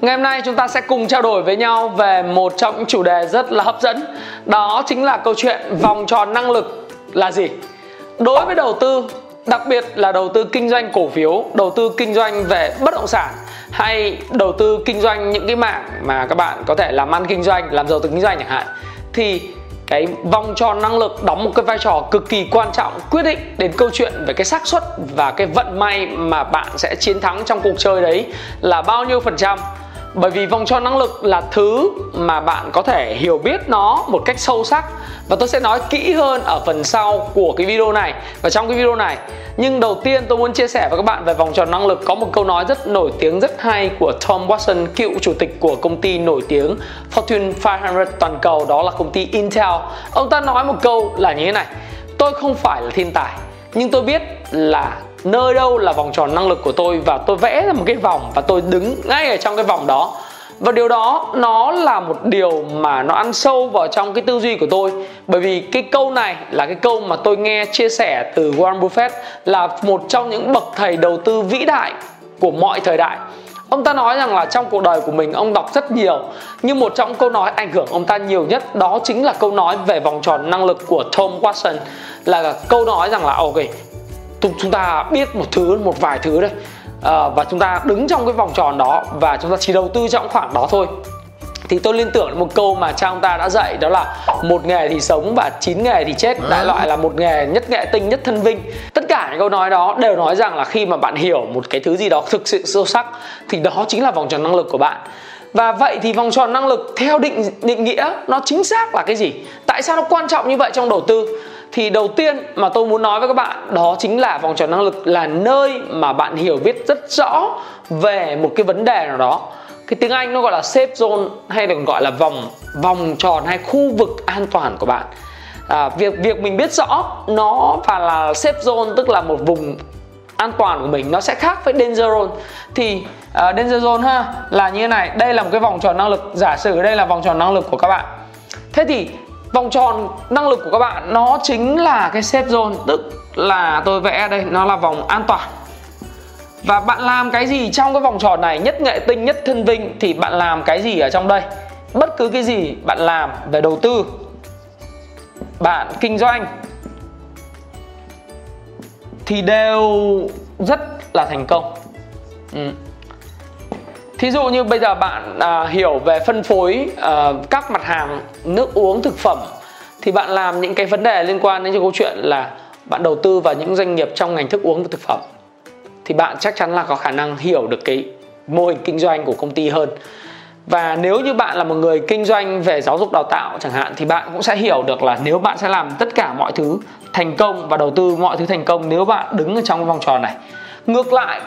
Ngày hôm nay chúng ta sẽ cùng trao đổi với nhau về một trong những chủ đề rất là hấp dẫn Đó chính là câu chuyện vòng tròn năng lực là gì? Đối với đầu tư, đặc biệt là đầu tư kinh doanh cổ phiếu, đầu tư kinh doanh về bất động sản hay đầu tư kinh doanh những cái mảng mà các bạn có thể làm ăn kinh doanh, làm giàu từ kinh doanh chẳng hạn thì cái vòng tròn năng lực đóng một cái vai trò cực kỳ quan trọng quyết định đến câu chuyện về cái xác suất và cái vận may mà bạn sẽ chiến thắng trong cuộc chơi đấy là bao nhiêu phần trăm bởi vì vòng tròn năng lực là thứ mà bạn có thể hiểu biết nó một cách sâu sắc. Và tôi sẽ nói kỹ hơn ở phần sau của cái video này. Và trong cái video này, nhưng đầu tiên tôi muốn chia sẻ với các bạn về vòng tròn năng lực. Có một câu nói rất nổi tiếng, rất hay của Tom Watson, cựu chủ tịch của công ty nổi tiếng Fortune 500 toàn cầu, đó là công ty Intel. Ông ta nói một câu là như thế này, tôi không phải là thiên tài, nhưng tôi biết là nơi đâu là vòng tròn năng lực của tôi và tôi vẽ ra một cái vòng và tôi đứng ngay ở trong cái vòng đó. Và điều đó nó là một điều mà nó ăn sâu vào trong cái tư duy của tôi. Bởi vì cái câu này là cái câu mà tôi nghe chia sẻ từ Warren Buffett là một trong những bậc thầy đầu tư vĩ đại của mọi thời đại. Ông ta nói rằng là trong cuộc đời của mình, ông đọc rất nhiều, Nhưng một trong câu nói ảnh hưởng ông ta nhiều nhất Đó chính là câu nói về vòng tròn năng lực của Tom Watson, Là câu nói rằng là, ok chúng ta biết một thứ một vài thứ đây à, và chúng ta đứng trong cái vòng tròn đó và chúng ta chỉ đầu tư trong khoảng đó thôi. Thì tôi liên tưởng một câu mà cha ông ta đã dạy đó là một nghề thì sống và chín nghề thì chết. Đại loại là một nghề nhất nghệ tinh nhất thân vinh. Tất cả những câu nói đó đều nói rằng là khi mà bạn hiểu một cái thứ gì đó thực sự sâu sắc thì đó chính là vòng tròn năng lực của bạn. Và vậy thì vòng tròn năng lực theo định định nghĩa nó chính xác là cái gì? Tại sao nó quan trọng như vậy trong đầu tư thì đầu tiên mà tôi muốn nói với các bạn đó chính là vòng tròn năng lực là nơi mà bạn hiểu biết rất rõ về một cái vấn đề nào đó. Cái tiếng Anh nó gọi là safe zone hay còn gọi là vòng vòng tròn hay khu vực an toàn của bạn. À, việc việc mình biết rõ nó và là safe zone tức là một vùng an toàn của mình nó sẽ khác với danger zone. Thì uh, danger zone ha là như thế này đây là một cái vòng tròn năng lực giả sử đây là vòng tròn năng lực của các bạn. Thế thì vòng tròn năng lực của các bạn, nó chính là cái safe zone, tức là tôi vẽ đây, nó là vòng an toàn. Và bạn làm cái gì trong cái vòng tròn này, nhất nghệ tinh, nhất thân vinh, thì bạn làm cái gì ở trong đây? Bất cứ cái gì bạn làm về đầu tư, bạn kinh doanh, thì đều rất là thành công. Ừ thí dụ như bây giờ bạn à, hiểu về phân phối à, các mặt hàng nước uống thực phẩm thì bạn làm những cái vấn đề liên quan đến câu chuyện là bạn đầu tư vào những doanh nghiệp trong ngành thức uống và thực phẩm thì bạn chắc chắn là có khả năng hiểu được cái mô hình kinh doanh của công ty hơn. Và nếu như bạn là một người kinh doanh về giáo dục đào tạo chẳng hạn thì bạn cũng sẽ hiểu được là nếu bạn sẽ làm tất cả mọi thứ thành công và đầu tư mọi thứ thành công nếu bạn đứng ở trong vòng tròn này. Ngược lại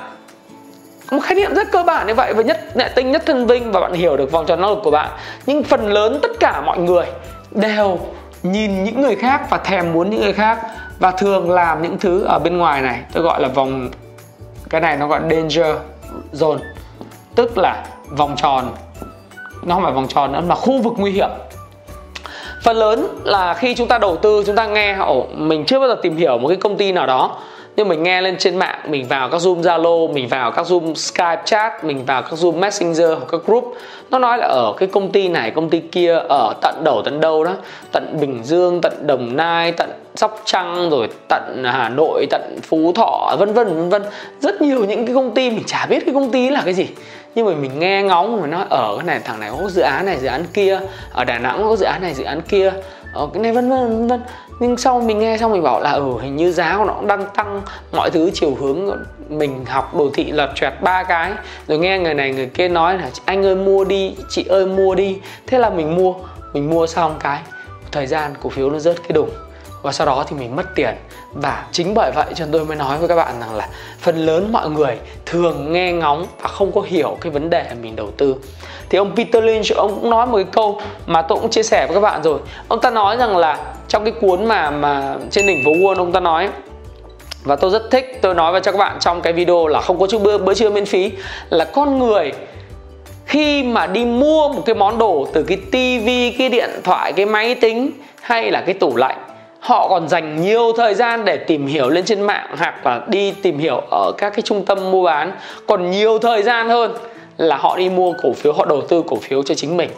một khái niệm rất cơ bản như vậy và nhất nghệ tinh, nhất thân vinh và bạn hiểu được vòng tròn năng lực của bạn. Nhưng phần lớn tất cả mọi người đều nhìn những người khác và thèm muốn những người khác và thường làm những thứ ở bên ngoài này. Tôi gọi là vòng, cái này nó gọi danger zone, tức là vòng tròn. Nó không phải vòng tròn nữa, mà khu vực nguy hiểm. Phần lớn là khi chúng ta đầu tư, chúng ta nghe họ mình chưa bao giờ tìm hiểu một cái công ty nào đó nhưng mình nghe lên trên mạng, mình vào các zoom zalo, mình vào các zoom skype chat, mình vào các zoom messenger hoặc các group. Nó nói là ở cái công ty này, công ty kia, ở tận đầu, tận đâu đó, tận bình dương, tận đồng nai, tận sóc trăng, rồi tận hà nội, tận phú thọ, vân vân vân vân. Rất nhiều những cái công ty, mình chả biết cái công ty là cái gì. Nhưng mà mình nghe ngóng mà nói, ở cái này, thằng này có dự án này, dự án kia, ở đà nẵng có dự án này, dự án kia. Ở cái này vân vân vân vân nhưng sau mình nghe xong mình bảo là ừ hình như giá của nó cũng đang tăng mọi thứ chiều hướng mình học đồ thị lật choẹt ba cái. Rồi nghe người này người kia nói là, anh ơi, mua đi, chị ơi, mua đi. Thế là mình mua mình mua xong cái, thời gian cổ phiếu nó rớt cái đùng. Và sau đó thì mình mất tiền. Và chính bởi vậy cho tôi mới nói với các bạn rằng là phần lớn mọi người thường nghe ngóng và không có hiểu cái vấn đề mình đầu tư thì ông Peter Lynch ông cũng nói một cái câu mà tôi cũng chia sẻ với các bạn rồi. Ông ta nói rằng là trong cái cuốn mà mà trên đỉnh phố Wall ông ta nói và tôi rất thích tôi nói với cho các bạn trong cái video là không có chút bữa, bữa trưa miễn phí là con người khi mà đi mua một cái món đồ từ cái tivi cái điện thoại cái máy tính hay là cái tủ lạnh họ còn dành nhiều thời gian để tìm hiểu lên trên mạng hoặc là đi tìm hiểu ở các cái trung tâm mua bán còn nhiều thời gian hơn là họ đi mua cổ phiếu họ đầu tư cổ phiếu cho chính mình.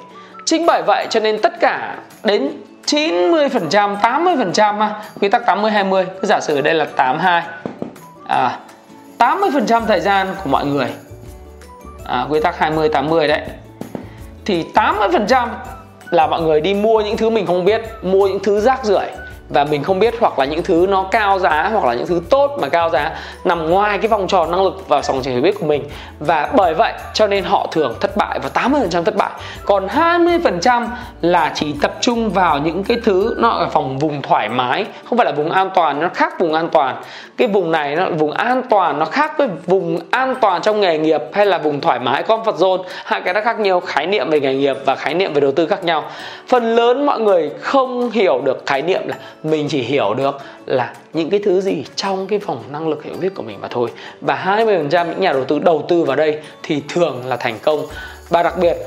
Chính bởi vậy cho nên tất cả đến 90 phần trăm 80 phần trăm quy tắc 80 20 cứ giả sử đây là 82 à 80 phần trăm thời gian của mọi người à, quy tắc 20 80 đấy thì 80 phần trăm là mọi người đi mua những thứ mình không biết mua những thứ rác rưởi và mình không biết hoặc là những thứ nó cao giá hoặc là những thứ tốt mà cao giá nằm ngoài cái vòng tròn năng lực và dòng chảy hiểu biết của mình. Và bởi vậy cho nên họ thường thất bại và 80% thất bại. Còn 20% là chỉ tập trung vào những cái thứ nó ở phòng vùng thoải mái, không phải là vùng an toàn, nó khác vùng an toàn. Cái vùng này nó, vùng an toàn nó khác với vùng an toàn trong nghề nghiệp hay là vùng thoải mái, comfort zone. Hai cái đó khác nhau, khái niệm về nghề nghiệp và khái niệm về đầu tư khác nhau. Phần lớn mọi người không hiểu được khái niệm là mình chỉ hiểu được là những cái thứ gì trong cái vòng năng lực hiểu biết của mình mà thôi. Và 20% những nhà đầu tư đầu tư vào đây thì thường là thành công. Và đặc biệt,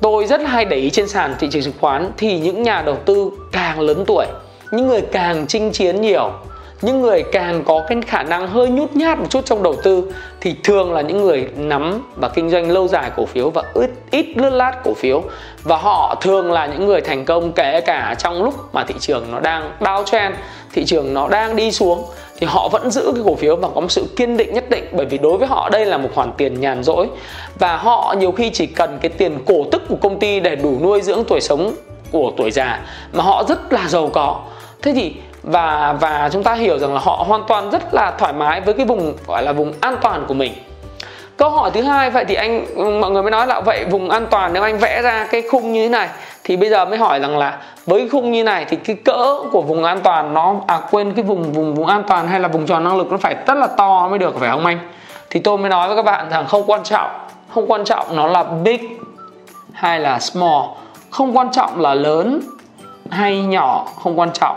tôi rất hay để ý trên sàn thị trường chứng khoán thì những nhà đầu tư càng lớn tuổi, những người càng chinh chiến nhiều những người càng có cái khả năng hơi nhút nhát một chút trong đầu tư thì thường là những người nắm và kinh doanh lâu dài cổ phiếu và ít ít lướt lát cổ phiếu. Và họ thường là những người thành công kể cả trong lúc mà thị trường nó đang downtrend, thị trường nó đang đi xuống thì họ vẫn giữ cái cổ phiếu và có một sự kiên định nhất định. Bởi vì đối với họ, đây là một khoản tiền nhàn rỗi. Và họ nhiều khi chỉ cần cái tiền cổ tức của công ty để đủ nuôi dưỡng tuổi sống của tuổi già mà họ rất là giàu có. Thế thì và và chúng ta hiểu rằng là họ hoàn toàn rất là thoải mái với cái vùng, gọi là vùng an toàn của mình. Câu hỏi thứ hai, vậy thì anh, mọi người mới nói là vậy vùng an toàn nếu anh vẽ ra cái khung như thế này, thì bây giờ mới hỏi rằng là với cái khung như này thì cái cỡ của vùng an toàn nó à quên cái vùng vùng vùng an toàn hay là vùng tròn năng lực nó phải rất là to mới được, phải không anh? Thì tôi mới nói với các bạn rằng không quan trọng, không quan trọng nó là big hay là small, không quan trọng là lớn hay nhỏ, không quan trọng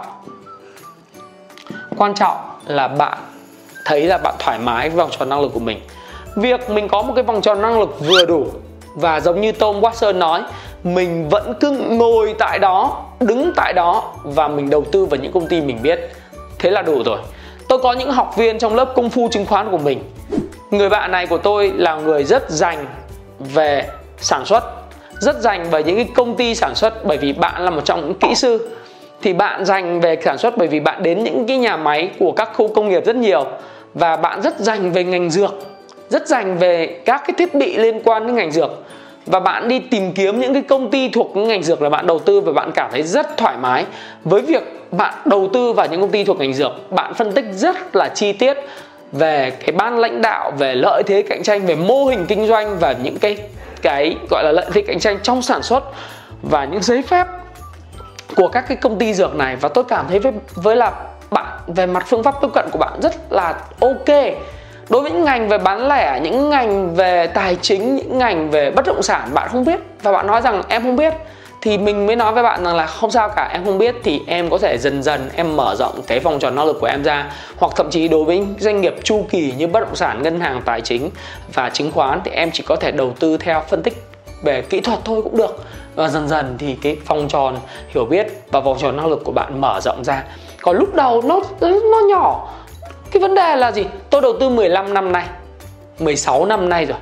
quan trọng là bạn thấy là bạn thoải mái với vòng tròn năng lực của mình. Việc mình có một cái vòng tròn năng lực vừa đủ và giống như Tom Watson nói, mình vẫn cứ ngồi tại đó, đứng tại đó và mình đầu tư vào những công ty mình biết. Thế là đủ rồi. Tôi có những học viên trong lớp công phu chứng khoán của mình. Người bạn này của tôi là người rất dành về sản xuất, rất dành về những cái công ty sản xuất bởi vì bạn là một trong những kỹ sư thì bạn dành về sản xuất bởi vì bạn đến những cái nhà máy của các khu công nghiệp rất nhiều và bạn rất dành về ngành dược, rất dành về các cái thiết bị liên quan đến ngành dược. Và bạn đi tìm kiếm những cái công ty thuộc những ngành dược là bạn đầu tư và bạn cảm thấy rất thoải mái với việc bạn đầu tư vào những công ty thuộc ngành dược. Bạn phân tích rất là chi tiết về cái ban lãnh đạo, về lợi thế cạnh tranh, về mô hình kinh doanh và những cái cái gọi là lợi thế cạnh tranh trong sản xuất và những giấy phép của các cái công ty dược này và tôi cảm thấy với với là bạn, về mặt phương pháp tiếp cận của bạn rất là ok. Đối với những ngành về bán lẻ, những ngành về tài chính, những ngành về bất động sản, bạn không biết. Và bạn nói rằng em không biết, thì mình mới nói với bạn rằng là không sao cả, em không biết thì em có thể dần dần em mở rộng cái vòng tròn năng lực của em ra. Hoặc thậm chí đối với doanh nghiệp chu kỳ như bất động sản, ngân hàng, tài chính và chứng khoán thì em chỉ có thể đầu tư theo phân tích về kỹ thuật thôi cũng được và dần dần thì cái vòng tròn hiểu biết và vòng tròn năng lực của bạn mở rộng ra. Còn lúc đầu nó nó nhỏ. Cái vấn đề là gì? Tôi đầu tư 15 năm nay 16 năm nay rồi.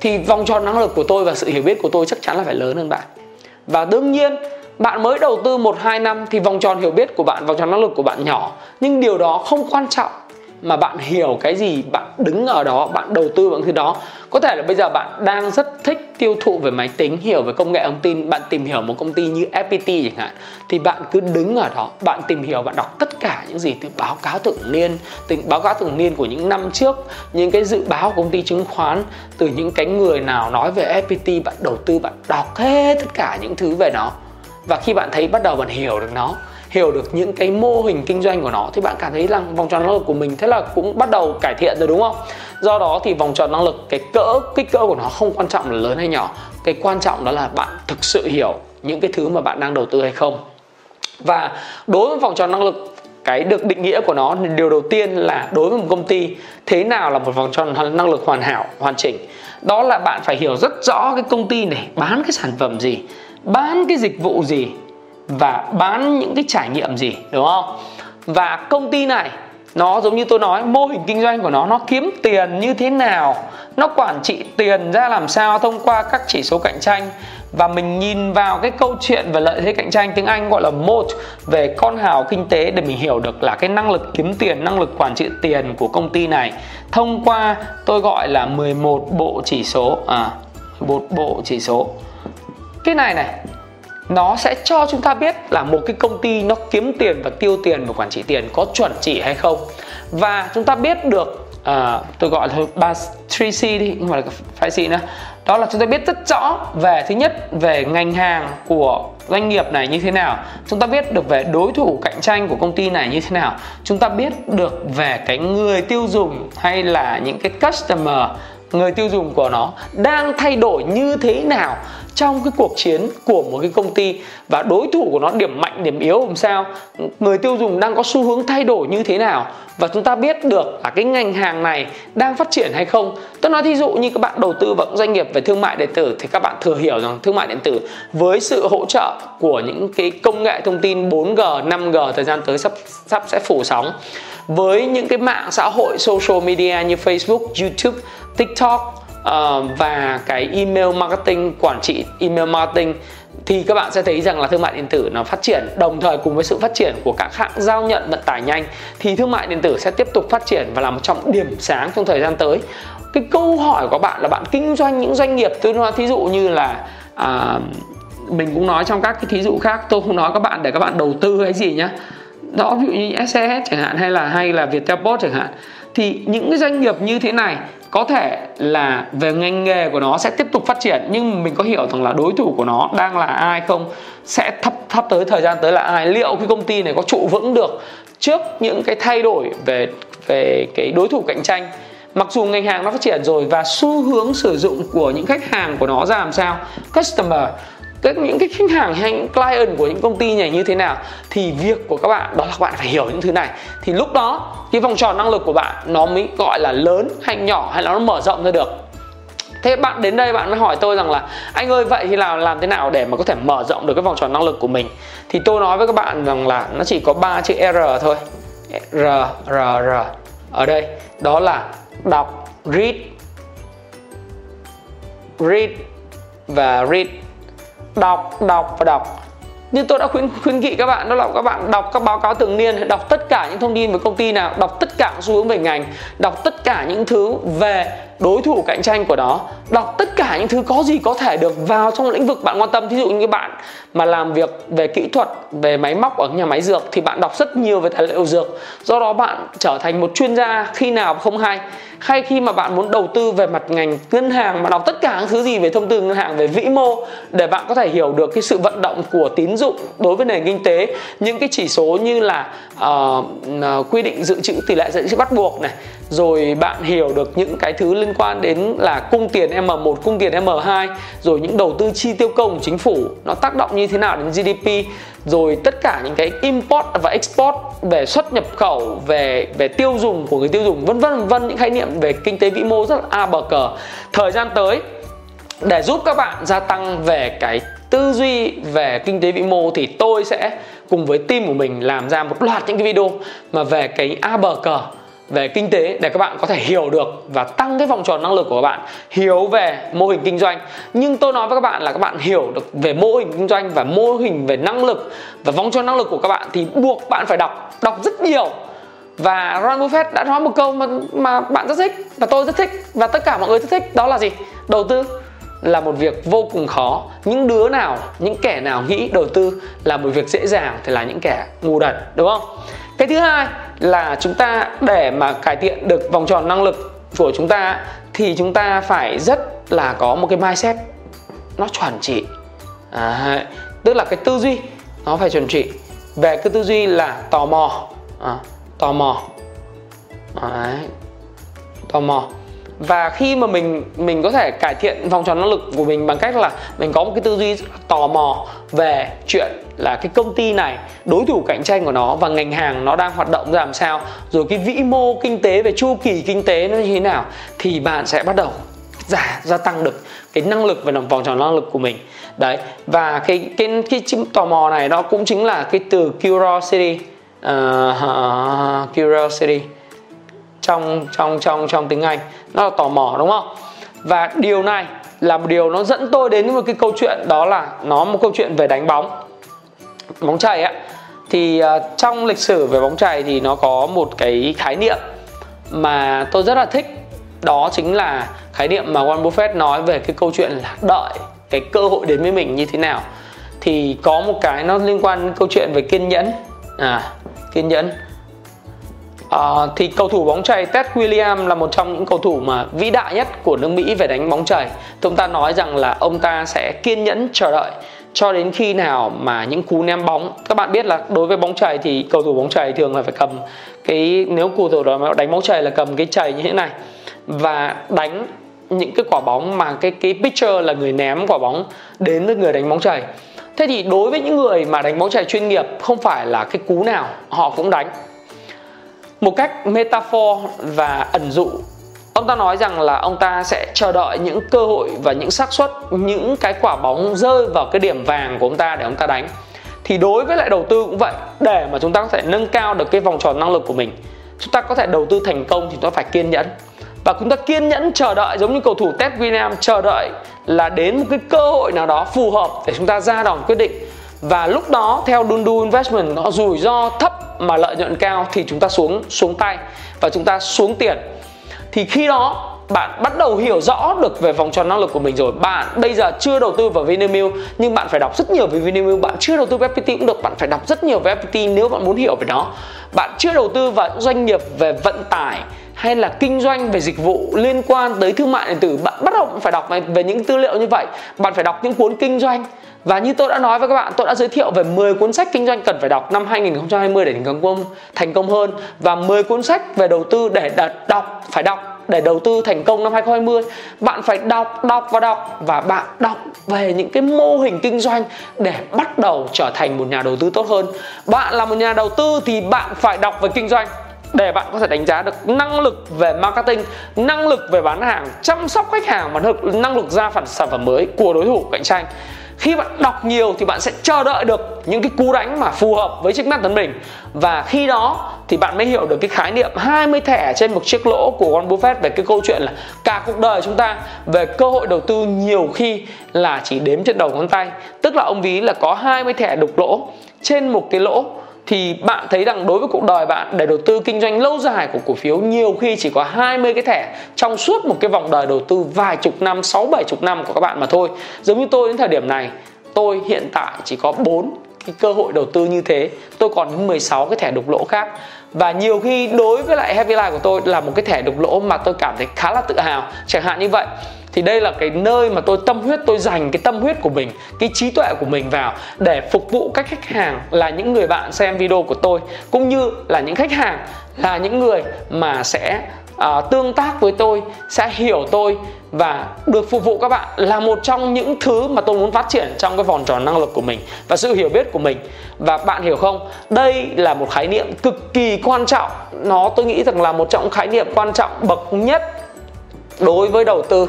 Thì vòng tròn năng lực của tôi và sự hiểu biết của tôi chắc chắn là phải lớn hơn bạn. Và đương nhiên bạn mới đầu tư 1 2 năm thì vòng tròn hiểu biết của bạn, vòng tròn năng lực của bạn nhỏ, nhưng điều đó không quan trọng mà bạn hiểu cái gì, bạn đứng ở đó, bạn đầu tư vào thứ đó. Có thể là bây giờ bạn đang rất thích tiêu thụ về máy tính, hiểu về công nghệ thông tin, bạn tìm hiểu một công ty như FPT chẳng hạn, thì bạn cứ đứng ở đó, bạn tìm hiểu, bạn đọc tất cả những gì từ báo cáo thường niên, từ báo cáo thường niên của những năm trước, những cái dự báo của công ty chứng khoán, từ những cái người nào nói về FPT bạn đầu tư, bạn đọc hết tất cả những thứ về nó. Và khi bạn thấy, bắt đầu bạn hiểu được nó hiểu được những cái mô hình kinh doanh của nó, thì bạn cảm thấy rằng vòng tròn năng lực của mình thế là cũng bắt đầu cải thiện rồi, đúng không? Do đó thì vòng tròn năng lực, cái cỡ, kích cỡ của nó không quan trọng là lớn hay nhỏ. Cái quan trọng đó là bạn thực sự hiểu những cái thứ mà bạn đang đầu tư hay không. Và đối với vòng tròn năng lực, cái được định nghĩa của nó, điều đầu tiên là đối với một công ty, thế nào là một vòng tròn năng lực hoàn hảo, hoàn chỉnh? Đó là bạn phải hiểu rất rõ cái công ty này bán cái sản phẩm gì, bán cái dịch vụ gì và bán những cái trải nghiệm gì đúng không? Và công ty này nó giống như tôi nói mô hình kinh doanh của nó nó kiếm tiền như thế nào? Nó quản trị tiền ra làm sao thông qua các chỉ số cạnh tranh? Và mình nhìn vào cái câu chuyện về lợi thế cạnh tranh tiếng Anh gọi là moat về con hào kinh tế để mình hiểu được là cái năng lực kiếm tiền, năng lực quản trị tiền của công ty này thông qua tôi gọi là 11 bộ chỉ số à một bộ chỉ số. Cái này này nó sẽ cho chúng ta biết là một cái công ty nó kiếm tiền và tiêu tiền và quản trị tiền có chuẩn chỉ hay không. Và chúng ta biết được uh, tôi gọi là ba 3C đi không phải là 5C nữa. Đó là chúng ta biết rất rõ về thứ nhất về ngành hàng của doanh nghiệp này như thế nào. Chúng ta biết được về đối thủ cạnh tranh của công ty này như thế nào. Chúng ta biết được về cái người tiêu dùng hay là những cái customer người tiêu dùng của nó đang thay đổi như thế nào trong cái cuộc chiến của một cái công ty và đối thủ của nó điểm mạnh điểm yếu làm sao. Người tiêu dùng đang có xu hướng thay đổi như thế nào và chúng ta biết được là cái ngành hàng này đang phát triển hay không. Tôi nói thí dụ như các bạn đầu tư vào doanh nghiệp về thương mại điện tử thì các bạn thừa hiểu rằng thương mại điện tử với sự hỗ trợ của những cái công nghệ thông tin 4G 5G thời gian tới sắp sắp sẽ phủ sóng. Với những cái mạng xã hội social media như Facebook, YouTube, TikTok uh, và cái email marketing quản trị email marketing thì các bạn sẽ thấy rằng là thương mại điện tử nó phát triển đồng thời cùng với sự phát triển của các hãng giao nhận vận tải nhanh thì thương mại điện tử sẽ tiếp tục phát triển và là một trong điểm sáng trong thời gian tới. Cái câu hỏi của bạn là bạn kinh doanh những doanh nghiệp tôi nói thí dụ như là à, mình cũng nói trong các cái thí dụ khác tôi không nói các bạn để các bạn đầu tư hay gì nhá. Đó ví dụ như SCS chẳng hạn hay là hay là Viettel Post chẳng hạn. Thì những cái doanh nghiệp như thế này có thể là về ngành nghề của nó sẽ tiếp tục phát triển, nhưng mình có hiểu rằng là đối thủ của nó đang là ai không? Sẽ thấp thấp tới thời gian tới là ai? Liệu cái công ty này có trụ vững được trước những cái thay đổi về về cái đối thủ cạnh tranh? Mặc dù ngành hàng nó phát triển rồi và xu hướng sử dụng của những khách hàng của nó ra làm sao? Customer các những cái khách hàng hay những client của những công ty này như thế nào thì việc của các bạn, đó là các bạn phải hiểu những thứ này. Thì lúc đó, cái vòng tròn năng lực của bạn nó mới gọi là lớn hay nhỏ hay là nó mở rộng ra được. Thế bạn đến đây bạn mới hỏi tôi rằng là, anh ơi, vậy thì làm làm thế nào để mà có thể mở rộng được cái vòng tròn năng lực của mình? Thì tôi nói với các bạn rằng là nó chỉ có ba chữ r thôi. R r r. Ở đây, đó là đọc, read read và read đọc đọc và đọc. Như tôi đã khuyến khuyến nghị các bạn, đó là các bạn đọc các báo cáo thường niên, đọc tất cả những thông tin về công ty nào, đọc tất cả xu hướng về ngành, đọc tất cả những thứ về đối thủ cạnh tranh của nó, đọc tất cả những thứ có gì có thể được vào trong lĩnh vực bạn quan tâm. Thí dụ như bạn mà làm việc về kỹ thuật, về máy móc ở nhà máy dược thì bạn đọc rất nhiều về tài liệu dược. Do đó bạn trở thành một chuyên gia khi nào không hay hay khi mà bạn muốn đầu tư về mặt ngành ngân hàng mà đọc tất cả những thứ gì về thông tư ngân hàng về vĩ mô để bạn có thể hiểu được cái sự vận động của tín dụng đối với nền kinh tế những cái chỉ số như là uh, quy định dự trữ tỷ lệ dự trữ bắt buộc này rồi bạn hiểu được những cái thứ liên quan đến là cung tiền M1, cung tiền M2 rồi những đầu tư chi tiêu công của chính phủ nó tác động như thế nào đến GDP rồi tất cả những cái import và export về xuất nhập khẩu, về về tiêu dùng của người tiêu dùng, vân vân vân những khái niệm về kinh tế vĩ mô rất là a bờ cờ. Thời gian tới, để giúp các bạn gia tăng về cái tư duy về kinh tế vĩ mô thì tôi sẽ cùng với team của mình làm ra một loạt những cái video mà về cái a bờ cờ về kinh tế để các bạn có thể hiểu được và tăng cái vòng tròn năng lực của các bạn hiểu về mô hình kinh doanh. Nhưng tôi nói với các bạn là các bạn hiểu được về mô hình kinh doanh và mô hình về năng lực và vòng tròn năng lực của các bạn thì buộc bạn phải đọc đọc rất nhiều. Và Warren Buffett đã nói một câu mà, mà bạn rất thích và tôi rất thích và tất cả mọi người rất thích đó là gì? Đầu tư là một việc vô cùng khó. Những đứa nào những kẻ nào nghĩ đầu tư là một việc dễ dàng thì là những kẻ ngu đần đúng không? Cái thứ hai là chúng ta để mà cải thiện được vòng tròn năng lực của chúng ta thì chúng ta phải rất là có một cái mindset nó chuẩn chỉ. À, tức là cái tư duy nó phải chuẩn trị về cái tư duy là tò mò. À, tò mò. À, tò mò và khi mà mình mình có thể cải thiện vòng tròn năng lực của mình bằng cách là mình có một cái tư duy tò mò về chuyện là cái công ty này đối thủ cạnh tranh của nó và ngành hàng nó đang hoạt động ra làm sao rồi cái vĩ mô kinh tế về chu kỳ kinh tế nó như thế nào thì bạn sẽ bắt đầu giả gia tăng được cái năng lực về vòng tròn năng lực của mình. Đấy và cái cái cái cái tò mò này nó cũng chính là cái từ curiosity uh, curiosity trong trong trong trong tiếng Anh. Nó là tò mò đúng không? Và điều này là một điều nó dẫn tôi đến một cái câu chuyện đó là nó một câu chuyện về đánh bóng. Bóng chày á thì uh, trong lịch sử về bóng chày thì nó có một cái khái niệm mà tôi rất là thích. Đó chính là khái niệm mà Warren Buffett nói về cái câu chuyện là đợi cái cơ hội đến với mình như thế nào. Thì có một cái nó liên quan đến câu chuyện về kiên nhẫn. À kiên nhẫn. À, thì cầu thủ bóng chày Ted Williams là một trong những cầu thủ mà vĩ đại nhất của nước Mỹ về đánh bóng chày. Chúng ta nói rằng là ông ta sẽ kiên nhẫn chờ đợi cho đến khi nào mà những cú ném bóng. Các bạn biết là đối với bóng chày thì cầu thủ bóng chày thường là phải cầm cái nếu cầu thủ đó đánh bóng chày là cầm cái chày như thế này và đánh những cái quả bóng mà cái cái pitcher là người ném quả bóng đến với người đánh bóng chày. Thế thì đối với những người mà đánh bóng chày chuyên nghiệp không phải là cái cú nào họ cũng đánh một cách metaphor và ẩn dụ, ông ta nói rằng là ông ta sẽ chờ đợi những cơ hội và những xác suất, những cái quả bóng rơi vào cái điểm vàng của ông ta để ông ta đánh. Thì đối với lại đầu tư cũng vậy, để mà chúng ta có thể nâng cao được cái vòng tròn năng lực của mình, chúng ta có thể đầu tư thành công thì chúng ta phải kiên nhẫn. Và chúng ta kiên nhẫn chờ đợi giống như cầu thủ Ted Williams chờ đợi là đến một cái cơ hội nào đó phù hợp để chúng ta ra đòn quyết định và lúc đó, theo Dundu Investment, nó rủi ro thấp mà lợi nhuận cao thì chúng ta xuống xuống tay và chúng ta xuống tiền. Thì khi đó, bạn bắt đầu hiểu rõ được về vòng tròn năng lực của mình rồi. Bạn bây giờ chưa đầu tư vào Vinamilk, nhưng bạn phải đọc rất nhiều về Vinamilk. Bạn chưa đầu tư vào FPT cũng được, bạn phải đọc rất nhiều về FPT nếu bạn muốn hiểu về nó. Bạn chưa đầu tư vào doanh nghiệp về vận tải hay là kinh doanh về dịch vụ liên quan tới thương mại điện tử, bạn bắt đầu phải đọc về những tư liệu như vậy. Bạn phải đọc những cuốn kinh doanh và như tôi đã nói với các bạn, tôi đã giới thiệu về 10 cuốn sách kinh doanh cần phải đọc năm 2020 để thành công thành công hơn. Và 10 cuốn sách về đầu tư để đặt đọc phải đọc để đầu tư thành công năm 2020 bạn phải đọc đọc và đọc. Và bạn đọc về những cái mô hình kinh doanh để bắt đầu trở thành một nhà đầu tư tốt hơn. Bạn là một nhà đầu tư thì bạn phải đọc về kinh doanh để bạn có thể đánh giá được năng lực về marketing, năng lực về bán hàng, chăm sóc khách hàng và năng lực ra phản sản phẩm mới của đối thủ cạnh tranh khi bạn đọc nhiều thì bạn sẽ chờ đợi được những cái cú đánh mà phù hợp với chiếc mắt tấn mình và khi đó thì bạn mới hiểu được cái khái niệm 20 thẻ trên một chiếc lỗ của Warren Buffett về cái câu chuyện là cả cuộc đời chúng ta, về cơ hội đầu tư nhiều khi là chỉ đếm trên đầu ngón tay. Tức là ông ví là có 20 thẻ đục lỗ trên một cái lỗ thì bạn thấy rằng đối với cuộc đời bạn để đầu tư kinh doanh lâu dài của cổ phiếu nhiều khi chỉ có 20 cái thẻ trong suốt một cái vòng đời đầu tư vài chục năm, sáu bảy chục năm của các bạn mà thôi. Giống như tôi đến thời điểm này, tôi hiện tại chỉ có 4 cái cơ hội đầu tư như thế. Tôi còn 16 cái thẻ đục lỗ khác. Và nhiều khi đối với lại Happy Life của tôi là một cái thẻ đục lỗ mà tôi cảm thấy khá là tự hào. Chẳng hạn như vậy thì đây là cái nơi mà tôi tâm huyết tôi dành cái tâm huyết của mình cái trí tuệ của mình vào để phục vụ các khách hàng là những người bạn xem video của tôi cũng như là những khách hàng là những người mà sẽ uh, tương tác với tôi sẽ hiểu tôi và được phục vụ các bạn là một trong những thứ mà tôi muốn phát triển trong cái vòng tròn năng lực của mình và sự hiểu biết của mình. Và bạn hiểu không? Đây là một khái niệm cực kỳ quan trọng. Nó tôi nghĩ rằng là một trong khái niệm quan trọng bậc nhất đối với đầu tư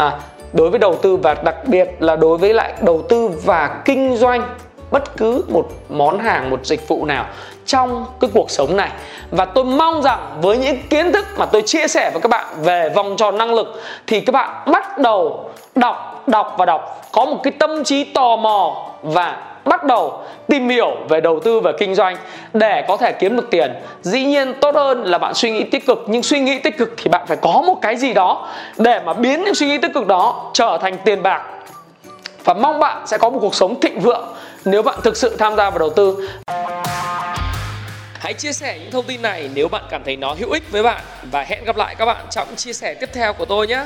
à, đối với đầu tư và đặc biệt là đối với lại đầu tư và kinh doanh bất cứ một món hàng một dịch vụ nào trong cái cuộc sống này. Và tôi mong rằng với những kiến thức mà tôi chia sẻ với các bạn về vòng tròn năng lực thì các bạn bắt đầu đọc đọc và đọc. Có một cái tâm trí tò mò và bắt đầu tìm hiểu về đầu tư và kinh doanh để có thể kiếm được tiền. Dĩ nhiên tốt hơn là bạn suy nghĩ tích cực, nhưng suy nghĩ tích cực thì bạn phải có một cái gì đó để mà biến những suy nghĩ tích cực đó trở thành tiền bạc. Và mong bạn sẽ có một cuộc sống thịnh vượng nếu bạn thực sự tham gia vào đầu tư. Hãy chia sẻ những thông tin này nếu bạn cảm thấy nó hữu ích với bạn. Và hẹn gặp lại các bạn trong chia sẻ tiếp theo của tôi nhé.